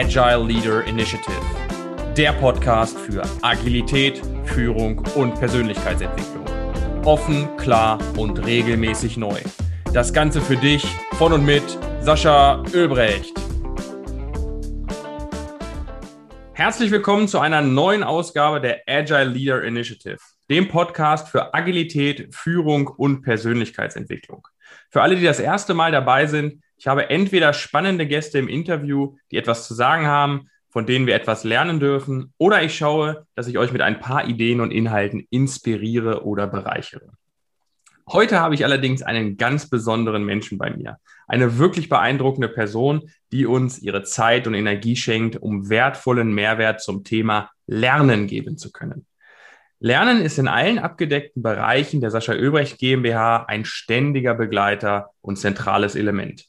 Agile Leader Initiative, der Podcast für Agilität, Führung und Persönlichkeitsentwicklung. Offen, klar und regelmäßig neu. Das Ganze für dich von und mit Sascha Ölbrecht. Herzlich willkommen zu einer neuen Ausgabe der Agile Leader Initiative, dem Podcast für Agilität, Führung und Persönlichkeitsentwicklung. Für alle, die das erste Mal dabei sind, ich habe entweder spannende Gäste im Interview, die etwas zu sagen haben, von denen wir etwas lernen dürfen, oder ich schaue, dass ich euch mit ein paar Ideen und Inhalten inspiriere oder bereichere. Heute habe ich allerdings einen ganz besonderen Menschen bei mir. Eine wirklich beeindruckende Person, die uns ihre Zeit und Energie schenkt, um wertvollen Mehrwert zum Thema Lernen geben zu können. Lernen ist in allen abgedeckten Bereichen der Sascha Ölbrecht GmbH ein ständiger Begleiter und zentrales Element.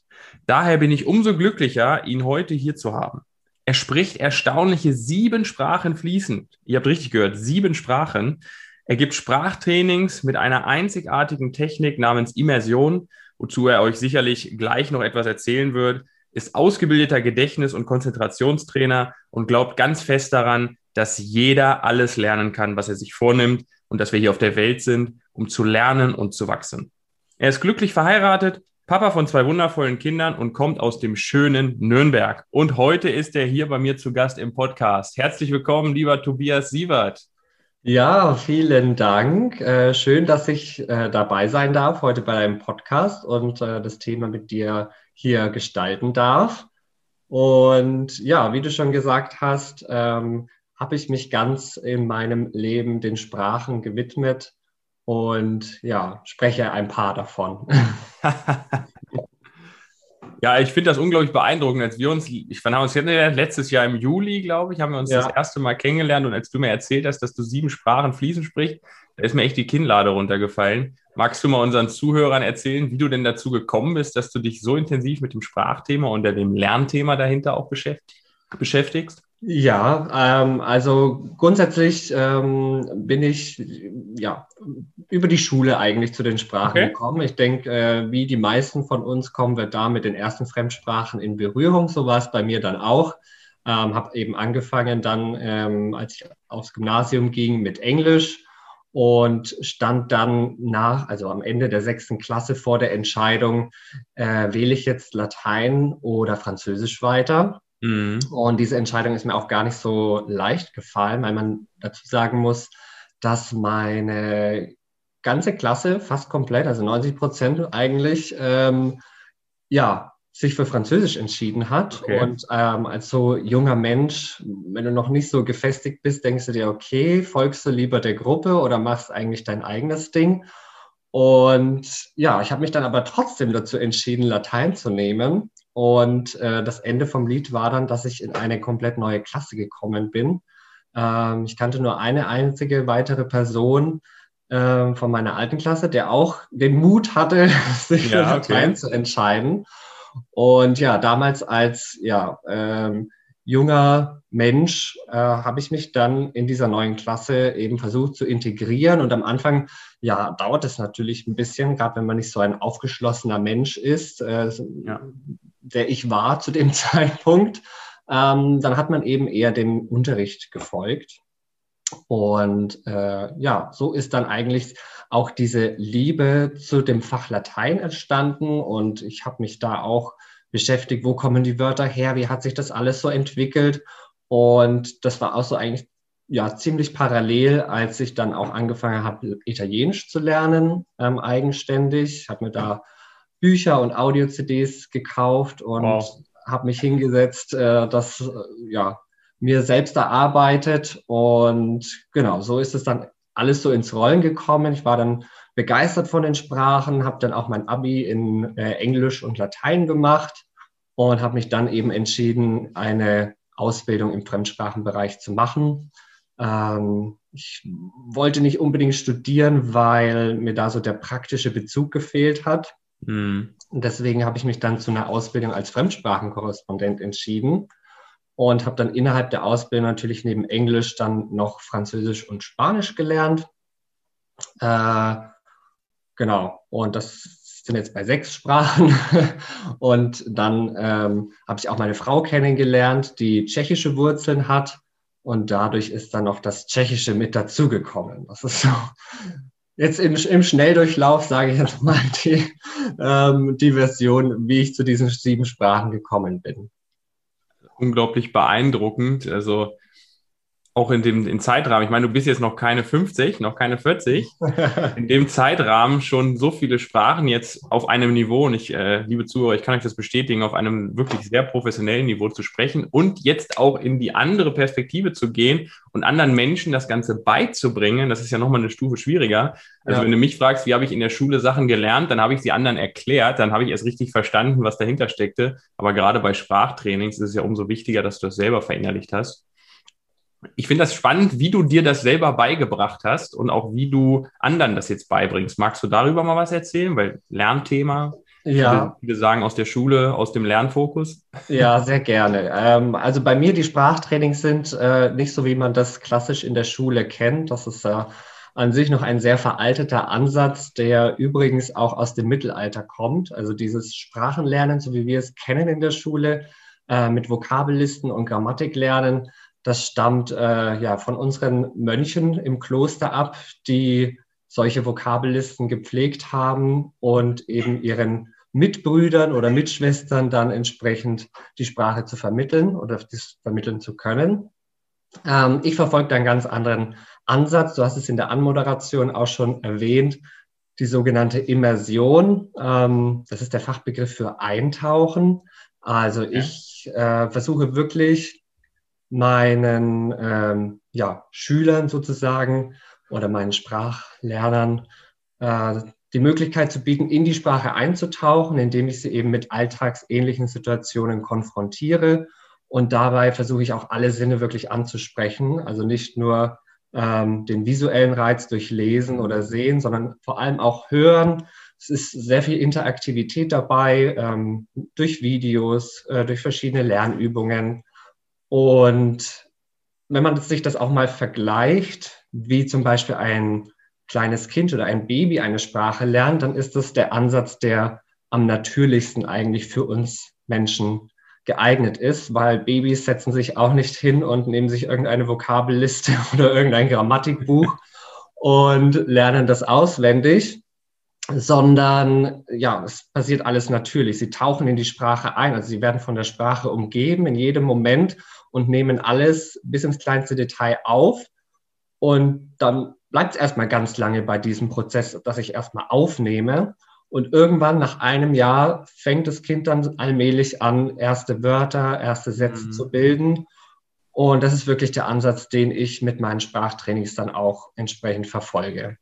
Daher bin ich umso glücklicher, ihn heute hier zu haben. Er spricht erstaunliche sieben Sprachen fließend. Ihr habt richtig gehört, sieben Sprachen. Er gibt Sprachtrainings mit einer einzigartigen Technik namens Immersion, wozu er euch sicherlich gleich noch etwas erzählen wird, ist ausgebildeter Gedächtnis- und Konzentrationstrainer und glaubt ganz fest daran, dass jeder alles lernen kann, was er sich vornimmt und dass wir hier auf der Welt sind, um zu lernen und zu wachsen. Er ist glücklich verheiratet, Papa von zwei wundervollen Kindern und kommt aus dem schönen Nürnberg. Und heute ist er hier bei mir zu Gast im Podcast. Herzlich willkommen, lieber Tobias Sievert. Ja, vielen Dank. Äh, schön, dass ich äh, dabei sein darf heute bei deinem Podcast und äh, das Thema mit dir hier gestalten darf. Und ja, wie du schon gesagt hast, ähm, habe ich mich ganz in meinem Leben den Sprachen gewidmet und ja, spreche ein paar davon. ja, ich finde das unglaublich beeindruckend, als wir uns, ich haben uns letztes Jahr im Juli, glaube ich, haben wir uns ja. das erste Mal kennengelernt und als du mir erzählt hast, dass du sieben Sprachen fließend sprichst, da ist mir echt die Kinnlade runtergefallen. Magst du mal unseren Zuhörern erzählen, wie du denn dazu gekommen bist, dass du dich so intensiv mit dem Sprachthema und dem Lernthema dahinter auch beschäftigst? Ja, ähm, also grundsätzlich ähm, bin ich ja über die Schule eigentlich zu den Sprachen okay. gekommen. Ich denke, äh, wie die meisten von uns kommen wir da mit den ersten Fremdsprachen in Berührung. So war es bei mir dann auch. Ähm, habe eben angefangen dann, ähm, als ich aufs Gymnasium ging, mit Englisch und stand dann nach, also am Ende der sechsten Klasse vor der Entscheidung, äh, wähle ich jetzt Latein oder Französisch weiter. Mhm. Und diese Entscheidung ist mir auch gar nicht so leicht gefallen, weil man dazu sagen muss, dass meine ganze Klasse fast komplett, also 90 Prozent eigentlich, ähm, ja, sich für Französisch entschieden hat. Okay. Und ähm, als so junger Mensch, wenn du noch nicht so gefestigt bist, denkst du dir, okay, folgst du lieber der Gruppe oder machst eigentlich dein eigenes Ding? Und ja, ich habe mich dann aber trotzdem dazu entschieden, Latein zu nehmen. Und äh, das Ende vom Lied war dann, dass ich in eine komplett neue Klasse gekommen bin. Ähm, ich kannte nur eine einzige weitere Person äh, von meiner alten Klasse, der auch den Mut hatte, sich ja, für Latein okay. zu entscheiden. Und ja, damals als ja, ähm, junger Mensch äh, habe ich mich dann in dieser neuen Klasse eben versucht zu integrieren. Und am Anfang, ja, dauert es natürlich ein bisschen, gerade wenn man nicht so ein aufgeschlossener Mensch ist, äh, ja. Der ich war zu dem Zeitpunkt. Ähm, dann hat man eben eher dem Unterricht gefolgt. Und äh, ja, so ist dann eigentlich auch diese Liebe zu dem Fach Latein entstanden. Und ich habe mich da auch beschäftigt, wo kommen die Wörter her, wie hat sich das alles so entwickelt. Und das war auch so eigentlich ja ziemlich parallel, als ich dann auch angefangen habe, Italienisch zu lernen, ähm, eigenständig. Habe mir da Bücher und Audio-CDs gekauft und wow. habe mich hingesetzt, äh, das äh, ja mir selbst erarbeitet. Und genau, so ist es dann alles so ins Rollen gekommen. Ich war dann begeistert von den Sprachen, habe dann auch mein Abi in äh, Englisch und Latein gemacht und habe mich dann eben entschieden, eine Ausbildung im Fremdsprachenbereich zu machen. Ähm, ich wollte nicht unbedingt studieren, weil mir da so der praktische Bezug gefehlt hat. Mhm. Und deswegen habe ich mich dann zu einer Ausbildung als Fremdsprachenkorrespondent entschieden und habe dann innerhalb der Ausbildung natürlich neben Englisch dann noch Französisch und Spanisch gelernt. Äh, Genau. Und das sind jetzt bei sechs Sprachen. Und dann ähm, habe ich auch meine Frau kennengelernt, die tschechische Wurzeln hat. Und dadurch ist dann noch das Tschechische mit dazugekommen. Das ist so jetzt im, im Schnelldurchlauf, sage ich jetzt mal, die, ähm, die Version, wie ich zu diesen sieben Sprachen gekommen bin. Unglaublich beeindruckend. Also auch in dem in Zeitrahmen, ich meine, du bist jetzt noch keine 50, noch keine 40, in dem Zeitrahmen schon so viele Sprachen jetzt auf einem Niveau, und ich, äh, liebe Zuhörer, ich kann euch das bestätigen, auf einem wirklich sehr professionellen Niveau zu sprechen und jetzt auch in die andere Perspektive zu gehen und anderen Menschen das Ganze beizubringen, das ist ja nochmal eine Stufe schwieriger. Also ja. wenn du mich fragst, wie habe ich in der Schule Sachen gelernt, dann habe ich sie anderen erklärt, dann habe ich erst richtig verstanden, was dahinter steckte. Aber gerade bei Sprachtrainings ist es ja umso wichtiger, dass du das selber verinnerlicht hast ich finde das spannend, wie du dir das selber beigebracht hast und auch wie du anderen das jetzt beibringst. Magst du darüber mal was erzählen? Weil Lernthema, ja. Viele, sagen aus der Schule, aus dem Lernfokus. Ja, sehr gerne. Ähm, also bei mir die Sprachtrainings sind äh, nicht so, wie man das klassisch in der Schule kennt. Das ist äh, an sich noch ein sehr veralteter Ansatz, der übrigens auch aus dem Mittelalter kommt. Also dieses Sprachenlernen, so wie wir es kennen in der Schule, äh, mit Vokabellisten und Grammatiklernen, das stammt äh, ja von unseren Mönchen im Kloster ab, die solche Vokabellisten gepflegt haben und eben ihren Mitbrüdern oder Mitschwestern dann entsprechend die Sprache zu vermitteln oder das vermitteln zu können. Ähm, ich verfolge einen ganz anderen Ansatz. Du hast es in der Anmoderation auch schon erwähnt, die sogenannte Immersion. Ähm, das ist der Fachbegriff für Eintauchen. Also ich äh, versuche wirklich meinen ähm, ja, Schülern sozusagen oder meinen Sprachlernern äh, die Möglichkeit zu bieten, in die Sprache einzutauchen, indem ich sie eben mit alltagsähnlichen Situationen konfrontiere. Und dabei versuche ich auch alle Sinne wirklich anzusprechen. Also nicht nur ähm, den visuellen Reiz durch Lesen oder Sehen, sondern vor allem auch Hören. Es ist sehr viel Interaktivität dabei, ähm, durch Videos, äh, durch verschiedene Lernübungen. Und wenn man sich das auch mal vergleicht, wie zum Beispiel ein kleines Kind oder ein Baby eine Sprache lernt, dann ist das der Ansatz, der am natürlichsten eigentlich für uns Menschen geeignet ist, weil Babys setzen sich auch nicht hin und nehmen sich irgendeine Vokabelliste oder irgendein Grammatikbuch und lernen das auswendig, sondern ja, es passiert alles natürlich. Sie tauchen in die Sprache ein, also sie werden von der Sprache umgeben in jedem Moment und nehmen alles bis ins kleinste Detail auf. Und dann bleibt es erstmal ganz lange bei diesem Prozess, dass ich erstmal aufnehme. Und irgendwann nach einem Jahr fängt das Kind dann allmählich an, erste Wörter, erste Sätze mhm. zu bilden. Und das ist wirklich der Ansatz, den ich mit meinen Sprachtrainings dann auch entsprechend verfolge.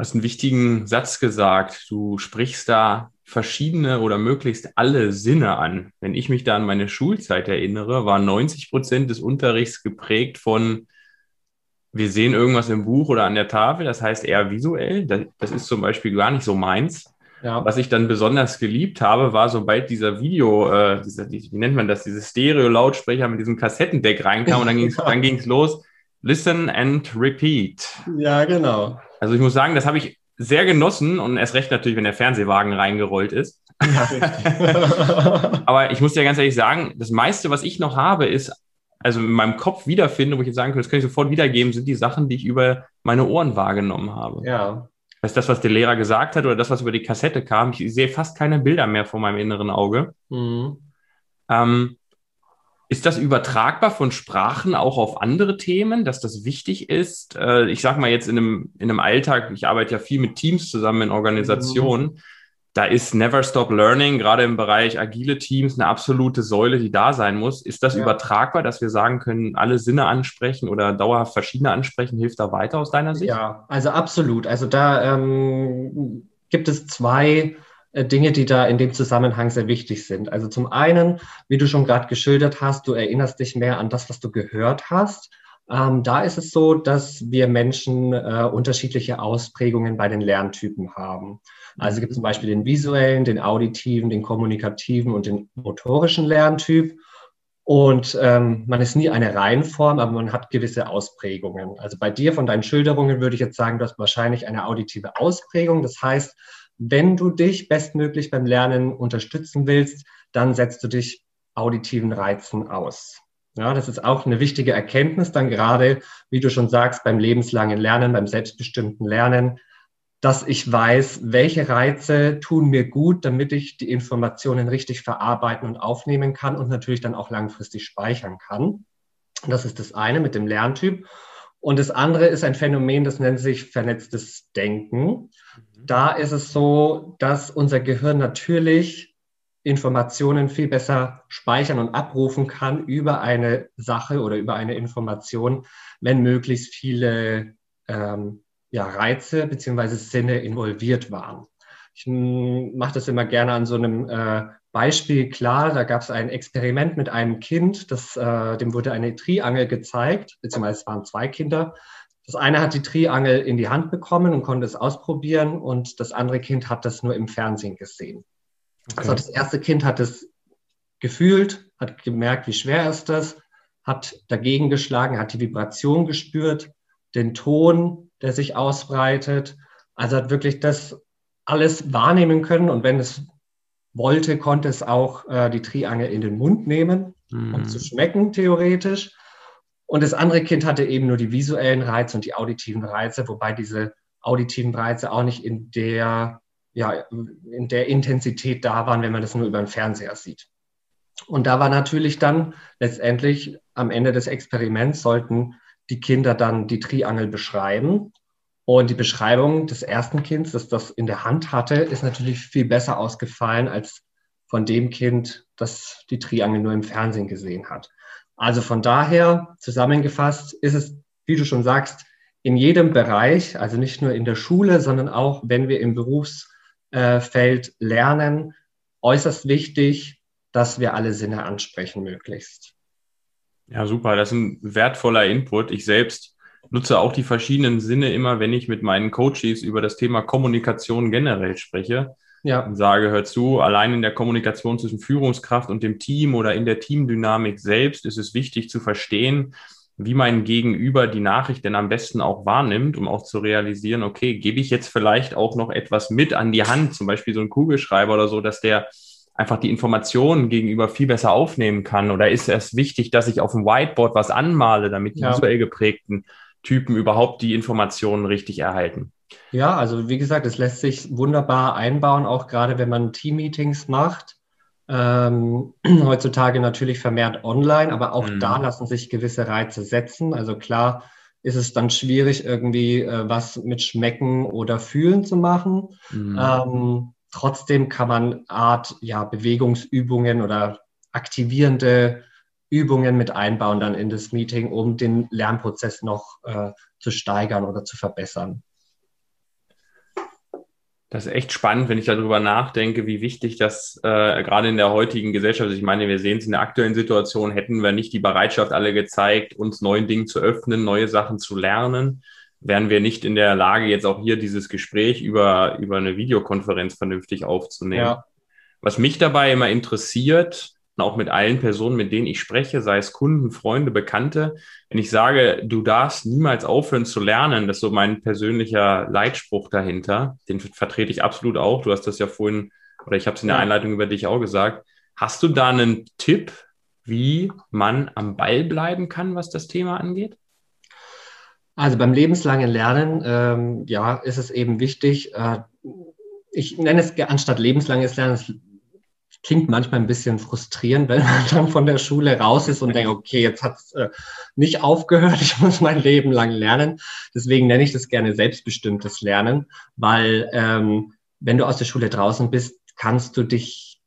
Du hast einen wichtigen Satz gesagt. Du sprichst da verschiedene oder möglichst alle Sinne an. Wenn ich mich da an meine Schulzeit erinnere, war 90 Prozent des Unterrichts geprägt von, wir sehen irgendwas im Buch oder an der Tafel, das heißt eher visuell. Das, ist zum Beispiel gar nicht so meins. Ja. Was ich dann besonders geliebt habe, war, sobald dieser Video, äh, dieser, wie nennt man das, dieses Stereo-Lautsprecher mit diesem Kassettendeck reinkam und dann ging es dann ging's los, listen and repeat. Ja, genau. Also ich muss sagen, das habe ich sehr genossen und erst recht natürlich, wenn der Fernsehwagen reingerollt ist. Ja, Aber ich muss dir ganz ehrlich sagen, das meiste, was ich noch habe, ist, also in meinem Kopf wiederfinde, wo ich jetzt sagen könnte, das kann ich sofort wiedergeben, sind die Sachen, die ich über meine Ohren wahrgenommen habe. Ja. Das ist das, was der Lehrer gesagt hat oder das, was über die Kassette kam. Ich sehe fast keine Bilder mehr vor meinem inneren Auge. Mhm. Ähm, ist das übertragbar von Sprachen auch auf andere Themen, dass das wichtig ist? Äh, ich sage mal jetzt in einem, in einem Alltag, ich arbeite ja viel mit Teams zusammen in Organisationen. Mhm. Da ist Never Stop Learning, gerade im Bereich agile Teams, eine absolute Säule, die da sein muss. Ist das ja. übertragbar, dass wir sagen können, alle Sinne ansprechen oder dauerhaft verschiedene ansprechen? Hilft da weiter aus deiner Sicht? Ja, also absolut. Also da ähm, gibt es zwei Dinge, die da in dem Zusammenhang sehr wichtig sind. Also zum einen, wie du schon gerade geschildert hast, du erinnerst dich mehr an das, was du gehört hast. Ähm, da ist es so, dass wir Menschen äh, unterschiedliche Ausprägungen bei den Lerntypen haben. Also es gibt zum Beispiel den visuellen, den auditiven, den kommunikativen und den motorischen Lerntyp. Und ähm, man ist nie eine Reihenform, aber man hat gewisse Ausprägungen. Also bei dir von deinen Schilderungen würde ich jetzt sagen, du hast wahrscheinlich eine auditive Ausprägung. Das heißt, wenn du dich bestmöglich beim Lernen unterstützen willst, dann setzt du dich auditiven Reizen aus. Ja, das ist auch eine wichtige Erkenntnis, dann gerade, wie du schon sagst, beim lebenslangen Lernen, beim selbstbestimmten Lernen, dass ich weiß, welche Reize tun mir gut, damit ich die Informationen richtig verarbeiten und aufnehmen kann und natürlich dann auch langfristig speichern kann. Das ist das eine mit dem Lerntyp. Und das andere ist ein Phänomen, das nennt sich vernetztes Denken. Mhm. Da ist es so, dass unser Gehirn natürlich Informationen viel besser speichern und abrufen kann über eine Sache oder über eine Information, wenn möglichst viele ähm, ja, Reize bzw. Sinne involviert waren. Ich hm, mache das immer gerne an so einem äh, Beispiel klar. Da gab es ein Experiment mit einem Kind, das, äh, dem wurde eine Triangel gezeigt, beziehungsweise es waren zwei Kinder. Das eine hat die Triangel in die Hand bekommen und konnte es ausprobieren und das andere Kind hat das nur im Fernsehen gesehen. Okay. Also das erste Kind hat es gefühlt, hat gemerkt, wie schwer ist das, hat dagegen geschlagen, hat die Vibration gespürt, den Ton, der sich ausbreitet. Also hat wirklich das alles wahrnehmen können und wenn es wollte, konnte es auch äh, die Triangel in den Mund nehmen, mhm. um zu schmecken, theoretisch. Und das andere Kind hatte eben nur die visuellen Reize und die auditiven Reize, wobei diese auditiven Reize auch nicht in der, ja, in der Intensität da waren, wenn man das nur über den Fernseher sieht. Und da war natürlich dann letztendlich am Ende des Experiments sollten die Kinder dann die Triangel beschreiben. Und die Beschreibung des ersten Kindes, das das in der Hand hatte, ist natürlich viel besser ausgefallen als von dem Kind, das die Triangel nur im Fernsehen gesehen hat. Also von daher zusammengefasst ist es, wie du schon sagst, in jedem Bereich, also nicht nur in der Schule, sondern auch wenn wir im Berufsfeld lernen, äußerst wichtig, dass wir alle Sinne ansprechen möglichst. Ja, super. Das ist ein wertvoller Input. Ich selbst nutze auch die verschiedenen Sinne immer, wenn ich mit meinen Coaches über das Thema Kommunikation generell spreche. Ja. Und sage, hör zu, allein in der Kommunikation zwischen Führungskraft und dem Team oder in der Teamdynamik selbst ist es wichtig zu verstehen, wie mein Gegenüber die Nachricht denn am besten auch wahrnimmt, um auch zu realisieren, okay, gebe ich jetzt vielleicht auch noch etwas mit an die Hand, zum Beispiel so ein Kugelschreiber oder so, dass der einfach die Informationen gegenüber viel besser aufnehmen kann? Oder ist es wichtig, dass ich auf dem Whiteboard was anmale, damit die ja. visuell geprägten Typen überhaupt die Informationen richtig erhalten? Ja, also wie gesagt, es lässt sich wunderbar einbauen, auch gerade wenn man Team-Meetings macht. Ähm, heutzutage natürlich vermehrt online, aber auch mhm. da lassen sich gewisse Reize setzen. Also klar ist es dann schwierig, irgendwie äh, was mit Schmecken oder Fühlen zu machen. Mhm. Ähm, Trotzdem kann man Art ja, Bewegungsübungen oder aktivierende Übungen mit einbauen dann in das Meeting, um den Lernprozess noch äh, zu steigern oder zu verbessern. Das ist echt spannend, wenn ich darüber nachdenke, wie wichtig das äh, gerade in der heutigen Gesellschaft ist. Ich meine, wir sehen es in der aktuellen Situation, hätten wir nicht die Bereitschaft alle gezeigt, uns neuen Dingen zu öffnen, neue Sachen zu lernen, wären wir nicht in der Lage, jetzt auch hier dieses Gespräch über, über eine Videokonferenz vernünftig aufzunehmen. Ja. Was mich dabei immer interessiert, auch mit allen Personen, mit denen ich spreche, sei es Kunden, Freunde, Bekannte, wenn ich sage, du darfst niemals aufhören zu lernen, das ist so mein persönlicher Leitspruch dahinter, den vertrete ich absolut auch. Du hast das ja vorhin, oder ich habe es in der Einleitung über dich auch gesagt. Hast du da einen Tipp, wie man am Ball bleiben kann, was das Thema angeht? Also beim lebenslangen Lernen, ähm, ja, ist es eben wichtig, äh, ich nenne es anstatt lebenslanges Lernen, klingt manchmal ein bisschen frustrierend, wenn man dann von der Schule raus ist und denkt, okay, jetzt hat es äh, nicht aufgehört, ich muss mein Leben lang lernen. Deswegen nenne ich das gerne selbstbestimmtes Lernen, weil ähm, wenn du aus der Schule draußen bist, kannst du dich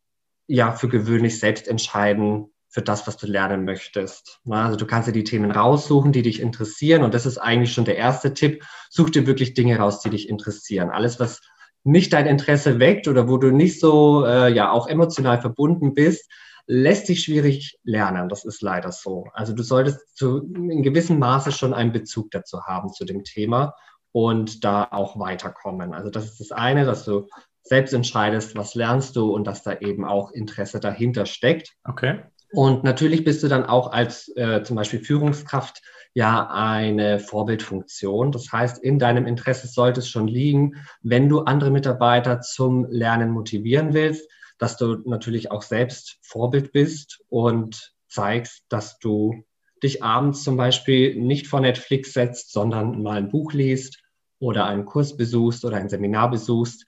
ja für gewöhnlich selbst entscheiden, für das, was du lernen möchtest. Also du kannst dir die Themen raussuchen, die dich interessieren. Und das ist eigentlich schon der erste Tipp. Such dir wirklich Dinge raus, die dich interessieren. Alles, was nicht dein Interesse weckt oder wo du nicht so äh, ja auch emotional verbunden bist, lässt sich schwierig lernen. Das ist leider so. Also du solltest zu, in gewissem Maße schon einen Bezug dazu haben zu dem Thema und da auch weiterkommen. Also das ist das eine, dass du selbst entscheidest, was lernst du und dass da eben auch Interesse dahinter steckt. Okay. Und natürlich bist du dann auch als äh, zum Beispiel Führungskraft ja eine Vorbildfunktion. Das heißt, in deinem Interesse sollte es schon liegen, wenn du andere Mitarbeiter zum Lernen motivieren willst, dass du natürlich auch selbst Vorbild bist und zeigst, dass du dich abends zum Beispiel nicht vor Netflix setzt, sondern mal ein Buch liest oder einen Kurs besuchst oder ein Seminar besuchst.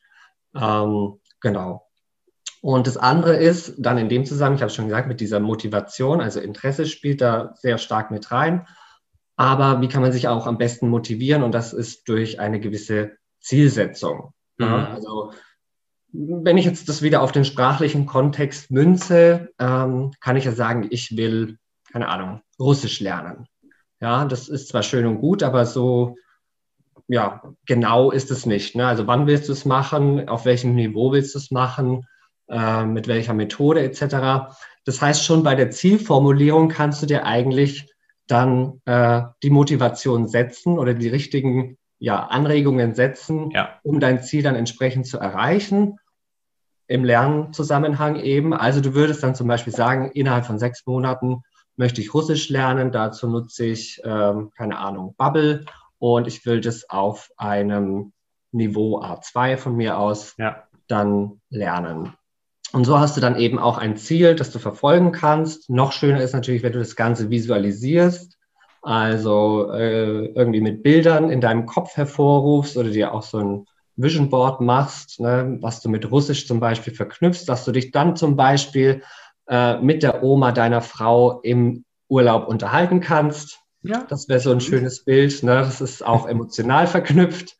Ähm, genau. Und das andere ist dann in dem Zusammenhang, ich habe schon gesagt, mit dieser Motivation, also Interesse spielt da sehr stark mit rein. Aber wie kann man sich auch am besten motivieren? Und das ist durch eine gewisse Zielsetzung. Mhm. Also wenn ich jetzt das wieder auf den sprachlichen Kontext münze, ähm, kann ich ja sagen, ich will, keine Ahnung, Russisch lernen. Ja, das ist zwar schön und gut, aber so, ja, genau ist es nicht. Ne? Also wann willst du es machen? Auf welchem Niveau willst du es machen? Äh, mit welcher Methode etc. Das heißt, schon bei der Zielformulierung kannst du dir eigentlich dann äh, die Motivation setzen oder die richtigen ja, Anregungen setzen, ja. um dein Ziel dann entsprechend zu erreichen. Im Lernzusammenhang eben. Also du würdest dann zum Beispiel sagen, innerhalb von sechs Monaten möchte ich Russisch lernen. Dazu nutze ich, ähm, keine Ahnung, Bubble und ich will das auf einem Niveau A2 von mir aus ja. dann lernen. Und so hast du dann eben auch ein Ziel, das du verfolgen kannst. Noch schöner ist natürlich, wenn du das Ganze visualisierst, also äh, irgendwie mit Bildern in deinem Kopf hervorrufst oder dir auch so ein Vision Board machst, ne, was du mit Russisch zum Beispiel verknüpfst, dass du dich dann zum Beispiel äh, mit der Oma deiner Frau im Urlaub unterhalten kannst. Ja. Das wäre so ein schönes Bild. Ne? Das ist auch emotional verknüpft.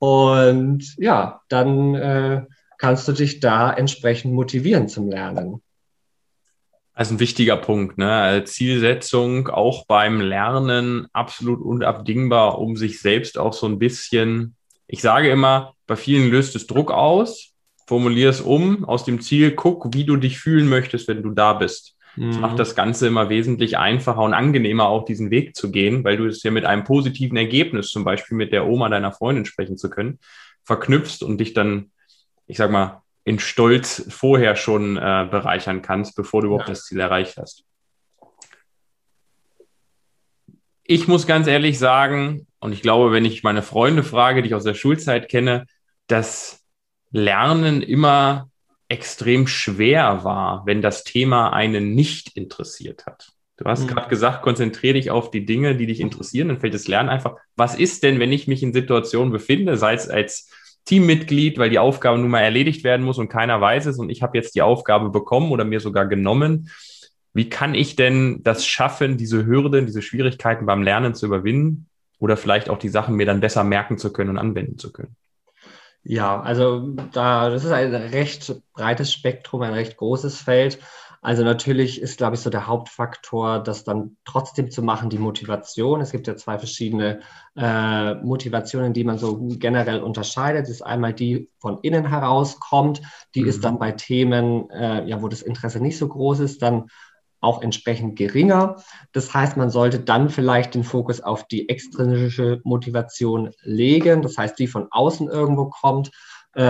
Und ja, dann äh, kannst du dich da entsprechend motivieren zum Lernen. Also ein wichtiger Punkt, ne? Zielsetzung auch beim Lernen absolut unabdingbar, um sich selbst auch so ein bisschen, ich sage immer, bei vielen löst es Druck aus, formulier es um, aus dem Ziel, guck, wie du dich fühlen möchtest, wenn du da bist. Das mhm. macht das Ganze immer wesentlich einfacher und angenehmer, auch diesen Weg zu gehen, weil du es ja mit einem positiven Ergebnis, zum Beispiel mit der Oma deiner Freundin sprechen zu können, verknüpfst und dich dann ich sag mal, in Stolz vorher schon äh, bereichern kannst, bevor du überhaupt ja. das Ziel erreicht hast. Ich muss ganz ehrlich sagen, und ich glaube, wenn ich meine Freunde frage, die ich aus der Schulzeit kenne, dass Lernen immer extrem schwer war, wenn das Thema einen nicht interessiert hat. Du hast mhm. gerade gesagt, konzentriere dich auf die Dinge, die dich interessieren, dann fällt das Lernen einfach. Was ist denn, wenn ich mich in Situationen befinde, sei es als Teammitglied, weil die Aufgabe nun mal erledigt werden muss und keiner weiß es und ich habe jetzt die Aufgabe bekommen oder mir sogar genommen. Wie kann ich denn das schaffen, diese Hürden, diese Schwierigkeiten beim Lernen zu überwinden oder vielleicht auch die Sachen mir dann besser merken zu können und anwenden zu können? Ja, also da, das ist ein recht breites Spektrum, ein recht großes Feld. Also natürlich ist, glaube ich, so der Hauptfaktor, das dann trotzdem zu machen, die Motivation. Es gibt ja zwei verschiedene äh, Motivationen, die man so generell unterscheidet. Das ist einmal die von innen herauskommt, die mhm. ist dann bei Themen, äh, ja, wo das Interesse nicht so groß ist, dann auch entsprechend geringer. Das heißt, man sollte dann vielleicht den Fokus auf die extrinsische Motivation legen, das heißt, die von außen irgendwo kommt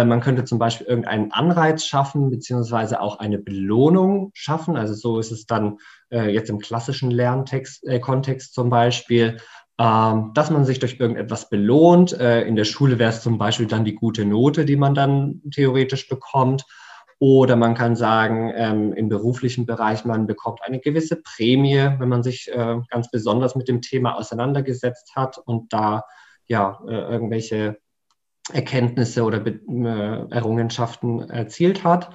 man könnte zum Beispiel irgendeinen Anreiz schaffen, beziehungsweise auch eine Belohnung schaffen. Also so ist es dann äh, jetzt im klassischen Lerntext, äh, zum Beispiel, ähm, dass man sich durch irgendetwas belohnt. Äh, in der Schule wäre es zum Beispiel dann die gute Note, die man dann theoretisch bekommt. Oder man kann sagen, ähm, im beruflichen Bereich, man bekommt eine gewisse Prämie, wenn man sich äh, ganz besonders mit dem Thema auseinandergesetzt hat und da ja äh, irgendwelche Erkenntnisse oder äh, Errungenschaften erzielt hat.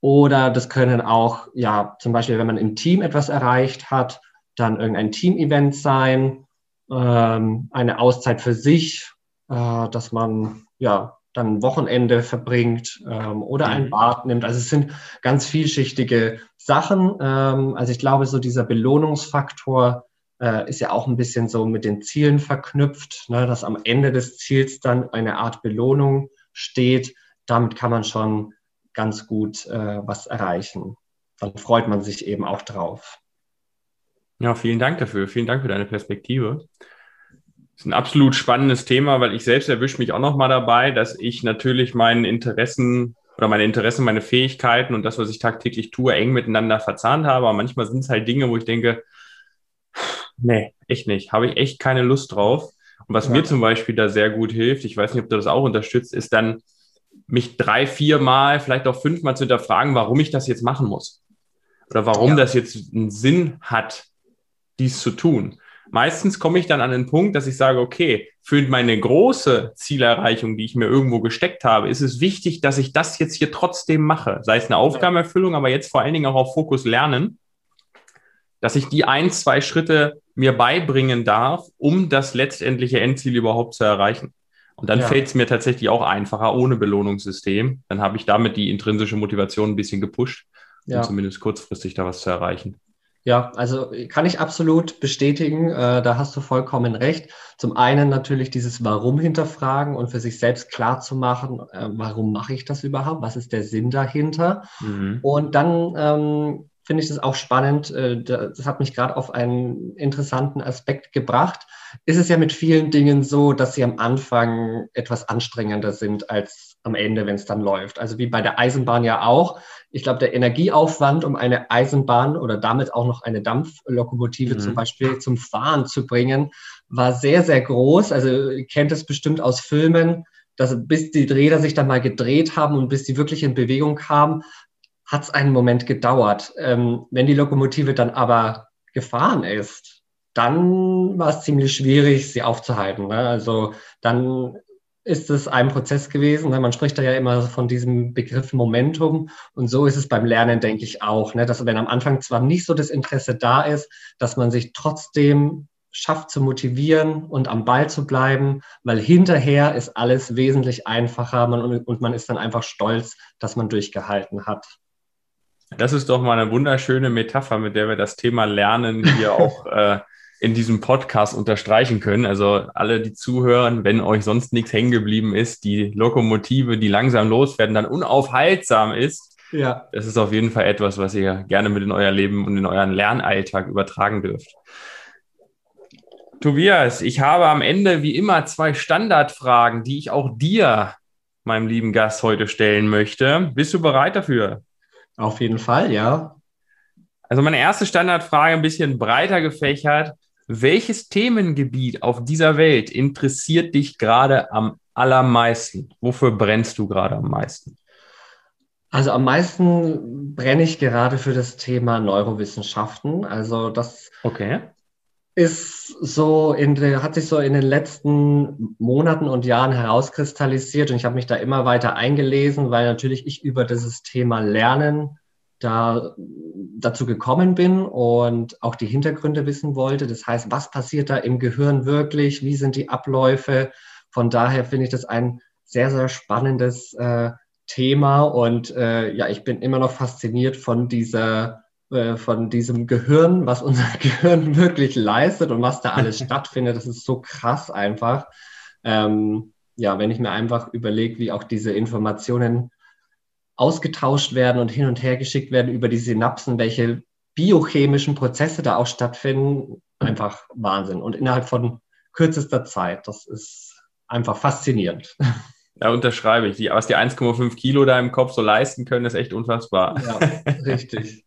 Oder das können auch, ja, zum Beispiel, wenn man im Team etwas erreicht hat, dann irgendein Team-Event sein, ähm, eine Auszeit für sich, äh, dass man, ja, dann ein Wochenende verbringt ähm, oder ein mhm. Bad nimmt. Also es sind ganz vielschichtige Sachen. Ähm, also ich glaube, so dieser Belohnungsfaktor äh, ist ja auch ein bisschen so mit den Zielen verknüpft, ne, dass am Ende des Ziels dann eine Art Belohnung steht. Damit kann man schon ganz gut äh, was erreichen. Dann freut man sich eben auch drauf. Ja, vielen Dank dafür. Vielen Dank für deine Perspektive. Das ist ein absolut spannendes Thema, weil ich selbst erwische mich auch noch mal dabei, dass ich natürlich meinen Interessen oder meine Interessen, meine Fähigkeiten und das, was ich tagtäglich tue, eng miteinander verzahnt habe. Aber manchmal sind es halt Dinge, wo ich denke, nee, echt nicht, habe ich echt keine Lust drauf. Und was ja. mir zum Beispiel da sehr gut hilft, ich weiß nicht, ob du das auch unterstützt, ist dann, mich drei, vier Mal, vielleicht auch fünfmal zu hinterfragen, warum ich das jetzt machen muss. Oder warum ja. das jetzt einen Sinn hat, dies zu tun. Meistens komme ich dann an den Punkt, dass ich sage, okay, für meine große Zielerreichung, die ich mir irgendwo gesteckt habe, ist es wichtig, dass ich das jetzt hier trotzdem mache. Sei es eine Aufgabenerfüllung, aber jetzt vor allen Dingen auch auf Fokus lernen, dass ich die ein, zwei Schritte mir beibringen darf, um das letztendliche Endziel überhaupt zu erreichen. Und dann ja. fällt es mir tatsächlich auch einfacher ohne Belohnungssystem. Dann habe ich damit die intrinsische Motivation ein bisschen gepusht, um ja. zumindest kurzfristig da was zu erreichen. Ja, also kann ich absolut bestätigen, äh, da hast du vollkommen recht. Zum einen natürlich dieses Warum hinterfragen und für sich selbst klar zu machen, äh, warum mache ich das überhaupt, was ist der Sinn dahinter. Mhm. Und dann ähm, finde ich das auch spannend, äh, das hat mich gerade auf einen interessanten Aspekt gebracht. Ist es ja mit vielen Dingen so, dass sie am Anfang etwas anstrengender sind als am Ende, wenn es dann läuft. Also wie bei der Eisenbahn ja auch. Ich glaube, der Energieaufwand, um eine Eisenbahn oder damit auch noch eine Dampflokomotive mhm. zum Beispiel zum Fahren zu bringen, war sehr, sehr groß. Also ihr kennt es bestimmt aus Filmen, dass bis die Räder sich dann mal gedreht haben und bis die wirklich in Bewegung kamen, hat es einen Moment gedauert. Ähm, wenn die Lokomotive dann aber gefahren ist, dann war es ziemlich schwierig, sie aufzuhalten. Ne? Also dann ist es ein Prozess gewesen. Ne? Man spricht da ja immer von diesem Begriff Momentum. Und so ist es beim Lernen, denke ich auch. Ne? Dass wenn am Anfang zwar nicht so das Interesse da ist, dass man sich trotzdem schafft zu motivieren und am Ball zu bleiben, weil hinterher ist alles wesentlich einfacher und man ist dann einfach stolz, dass man durchgehalten hat. Das ist doch mal eine wunderschöne Metapher, mit der wir das Thema Lernen hier auch äh, in diesem Podcast unterstreichen können. Also alle, die zuhören, wenn euch sonst nichts hängen geblieben ist, die Lokomotive, die langsam loswerden, dann unaufhaltsam ist. Ja. Das ist auf jeden Fall etwas, was ihr gerne mit in euer Leben und in euren Lernalltag übertragen dürft. Tobias, ich habe am Ende wie immer zwei Standardfragen, die ich auch dir, meinem lieben Gast, heute stellen möchte. Bist du bereit dafür? Auf jeden Fall, ja. Also meine erste Standardfrage ein bisschen breiter gefächert. Welches Themengebiet auf dieser Welt interessiert dich gerade am allermeisten? Wofür brennst du gerade am meisten? Also am meisten brenne ich gerade für das Thema Neurowissenschaften. Also das okay. Ist so in der, hat sich so in den letzten Monaten und Jahren herauskristallisiert und ich habe mich da immer weiter eingelesen, weil natürlich ich über dieses Thema Lernen da dazu gekommen bin und auch die Hintergründe wissen wollte. Das heißt, was passiert da im Gehirn wirklich? Wie sind die Abläufe? Von daher finde ich das ein sehr, sehr spannendes äh, Thema und äh, ja, ich bin immer noch fasziniert von dieser äh, von diesem Gehirn, was unser Gehirn wirklich leistet und was da alles stattfindet. Das ist so krass einfach. Ähm, ja, wenn ich mir einfach überlege, wie auch diese Informationen ausgetauscht werden und hin und her geschickt werden über die Synapsen, welche biochemischen Prozesse da auch stattfinden. Einfach Wahnsinn. Und innerhalb von kürzester Zeit. Das ist einfach faszinierend. Da unterschreibe ich. Die, was die 1,5 Kilo da im Kopf so leisten können, ist echt unfassbar. Ja, richtig.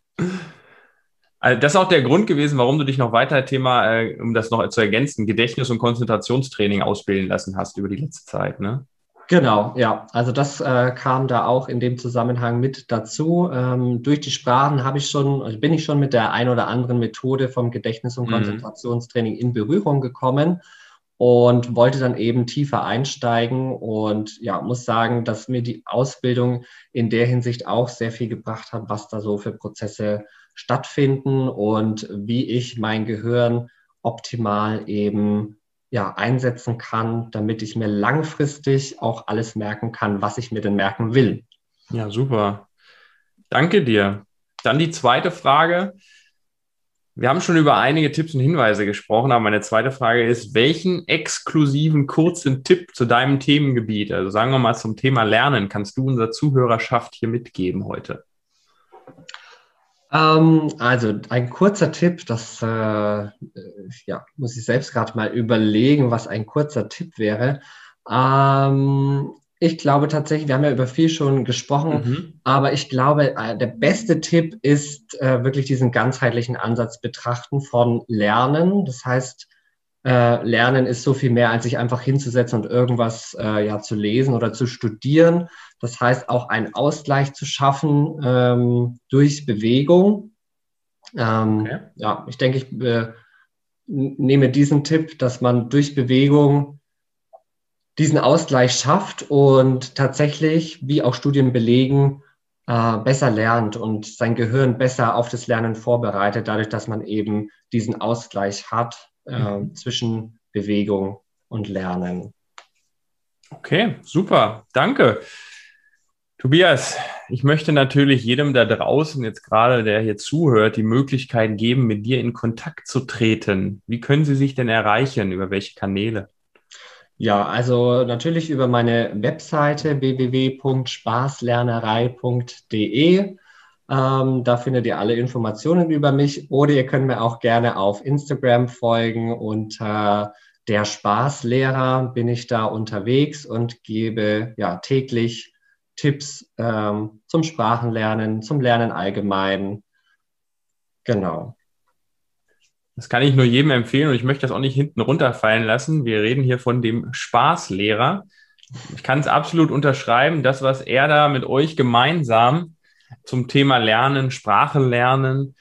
Also das ist auch der Grund gewesen, warum du dich noch weiter Thema, äh, um das noch zu ergänzen, Gedächtnis- und Konzentrationstraining ausbilden lassen hast über die letzte Zeit, ne? Genau, ja. Also das äh, kam da auch in dem Zusammenhang mit dazu. Ähm, durch die Sprachen habe ich schon, also bin ich schon mit der ein oder anderen Methode vom Gedächtnis- und mhm. Konzentrationstraining in Berührung gekommen und wollte dann eben tiefer einsteigen und ja, muss sagen, dass mir die Ausbildung in der Hinsicht auch sehr viel gebracht hat, was da so für Prozesse stattfinden und wie ich mein Gehirn optimal eben ja, einsetzen kann, damit ich mir langfristig auch alles merken kann, was ich mir denn merken will. Ja, super. Danke dir. Dann die zweite Frage. Wir haben schon über einige Tipps und Hinweise gesprochen, aber meine zweite Frage ist, welchen exklusiven kurzen Tipp zu deinem Themengebiet, also sagen wir mal zum Thema Lernen, kannst du unserer Zuhörerschaft hier mitgeben heute? Ähm, also ein kurzer Tipp, das äh, ja, muss ich selbst gerade mal überlegen, was ein kurzer Tipp wäre. Ähm, Ich glaube tatsächlich, wir haben ja über viel schon gesprochen, mhm. aber ich glaube, äh, der beste Tipp ist äh, wirklich diesen ganzheitlichen Ansatz betrachten von Lernen. Das heißt, äh, Lernen ist so viel mehr, als sich einfach hinzusetzen und irgendwas äh, ja zu lesen oder zu studieren. Das heißt, auch einen Ausgleich zu schaffen ähm, durch Bewegung. Ähm, okay. Ja, ich denke, ich äh, nehme diesen Tipp, dass man durch Bewegung diesen Ausgleich schafft und tatsächlich, wie auch Studien belegen, äh, besser lernt und sein Gehirn besser auf das Lernen vorbereitet, dadurch, dass man eben diesen Ausgleich hat äh, mhm. zwischen Bewegung und Lernen. Okay, super, danke. Tobias, ich möchte natürlich jedem da draußen, jetzt gerade der hier zuhört, die Möglichkeit geben, mit dir in Kontakt zu treten. Wie können sie sich denn erreichen? Über welche Kanäle? Ja, also natürlich über meine Webseite www.spaßlernerei.de. Ähm, da findet ihr alle Informationen über mich oder ihr könnt mir auch gerne auf Instagram folgen. Unter der Spaßlehrer bin ich da unterwegs und gebe ja täglich Tipps ähm, zum Sprachenlernen, zum Lernen allgemein. Genau. Das kann ich nur jedem empfehlen und ich möchte das auch nicht hinten runterfallen lassen. Wir reden hier von dem Spaßlehrer. Ich kann es absolut unterschreiben, das, was er da mit euch gemeinsam zum Thema Lernen, Sprache lernen,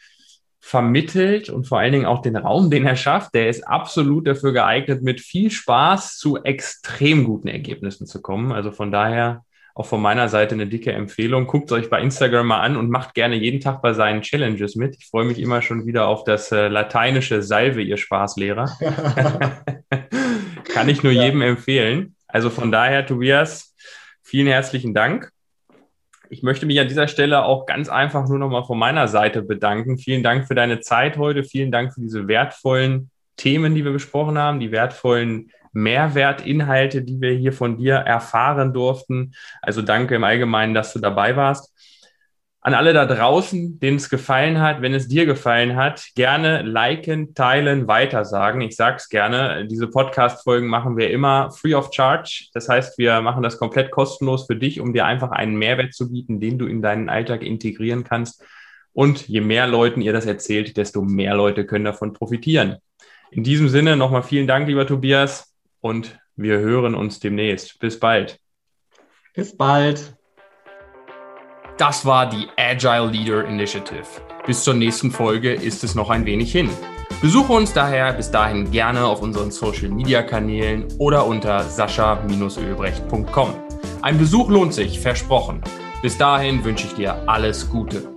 vermittelt und vor allen Dingen auch den Raum, den er schafft, der ist absolut dafür geeignet, mit viel Spaß zu extrem guten Ergebnissen zu kommen. Also von daher auch von meiner Seite eine dicke Empfehlung. Guckt euch bei Instagram mal an und macht gerne jeden Tag bei seinen Challenges mit. Ich freue mich immer schon wieder auf das äh, lateinische Salve, ihr Spaßlehrer. Kann ich nur ja. jedem empfehlen. Also von daher, Tobias, vielen herzlichen Dank. Ich möchte mich an dieser Stelle auch ganz einfach nur nochmal von meiner Seite bedanken. Vielen Dank für deine Zeit heute. Vielen Dank für diese wertvollen Themen, die wir besprochen haben, die wertvollen Mehrwertinhalte, die wir hier von dir erfahren durften. Also danke im Allgemeinen, dass du dabei warst. An alle da draußen, denen es gefallen hat, wenn es dir gefallen hat, gerne liken, teilen, weitersagen. Ich sage es gerne, diese Podcast-Folgen machen wir immer free of charge. Das heißt, wir machen das komplett kostenlos für dich, um dir einfach einen Mehrwert zu bieten, den du in deinen Alltag integrieren kannst. Und je mehr Leuten ihr das erzählt, desto mehr Leute können davon profitieren. In diesem Sinne nochmal vielen Dank, lieber Tobias und wir hören uns demnächst. Bis bald. Bis bald. Das war die Agile Leader Initiative. Bis zur nächsten Folge ist es noch ein wenig hin. Besuche uns daher bis dahin gerne auf unseren Social Media Kanälen oder unter sascha-ölbrecht.com. Ein Besuch lohnt sich, versprochen. Bis dahin wünsche ich dir alles Gute.